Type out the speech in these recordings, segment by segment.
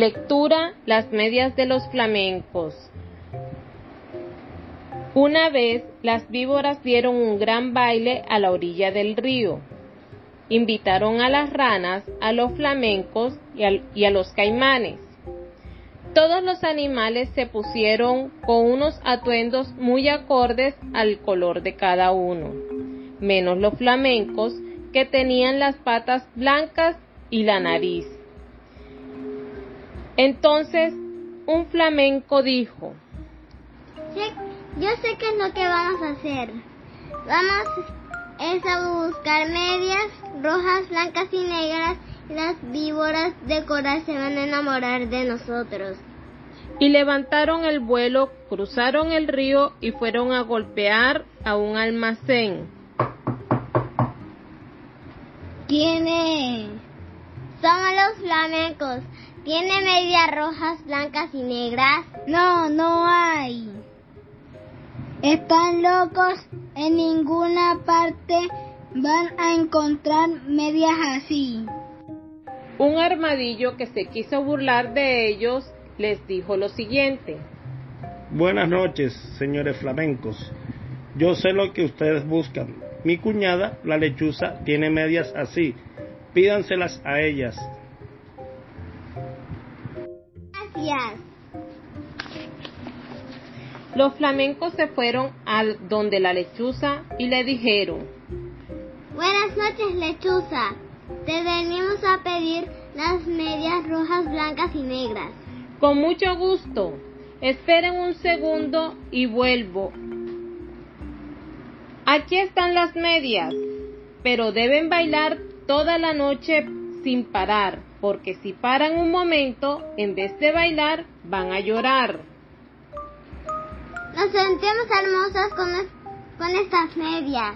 Lectura Las medias de los flamencos. Una vez las víboras dieron un gran baile a la orilla del río. Invitaron a las ranas, a los flamencos y, a los caimanes. Todos los animales se pusieron con unos atuendos muy acordes al color de cada uno, menos los flamencos que tenían las patas blancas y la nariz. Entonces un flamenco dijo, yo sé qué es lo que vamos a hacer. Vamos es a buscar medias rojas, blancas y negras y las víboras de coral se van a enamorar de nosotros. Y levantaron el vuelo, cruzaron el río y fueron a golpear a un almacén. ¿Quiénes? Somos los flamencos. ¿Tiene medias rojas, blancas y negras? No, no hay. Están locos. En ninguna parte van a encontrar medias así. Un armadillo que se quiso burlar de ellos les dijo lo siguiente. Buenas noches, señores flamencos. Yo sé lo que ustedes buscan. Mi cuñada, la lechuza, tiene medias así. Pídanselas a ellas. Los flamencos se fueron al donde la lechuza y le dijeron, Buenas noches, lechuza. Te venimos a pedir las medias rojas, blancas y negras. Con mucho gusto. Esperen un segundo y vuelvo. Aquí están las medias, pero deben bailar toda la noche sin parar porque si paran un momento, en vez de bailar, van a llorar. Nos sentimos hermosas con, con estas medias.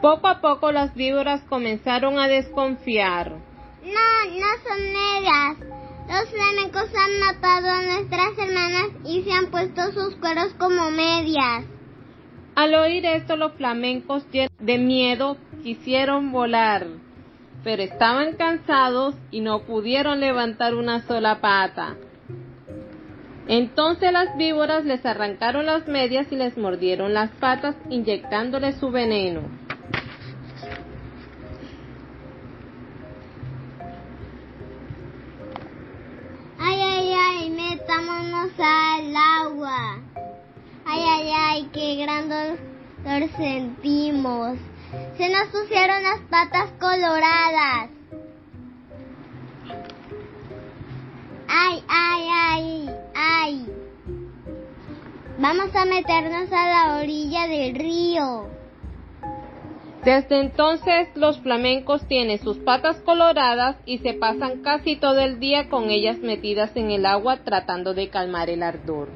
Poco a poco las víboras comenzaron a desconfiar. No, no son medias. Los flamencos han matado a nuestras hermanas y se han puesto sus cueros como medias. Al oír esto, los flamencos de miedo quisieron volar pero estaban cansados y no pudieron levantar una sola pata. Entonces las víboras les arrancaron las medias y les mordieron las patas inyectándoles su veneno. Ay, ay, ay, metámonos al agua. Ay, ay, ay, qué gran dolor sentimos. Se nos pusieron las patas coloradas. Ay, ay, ay, ay. Vamos a meternos a la orilla del río. Desde entonces los flamencos tienen sus patas coloradas y se pasan casi todo el día con ellas metidas en el agua tratando de calmar el ardor.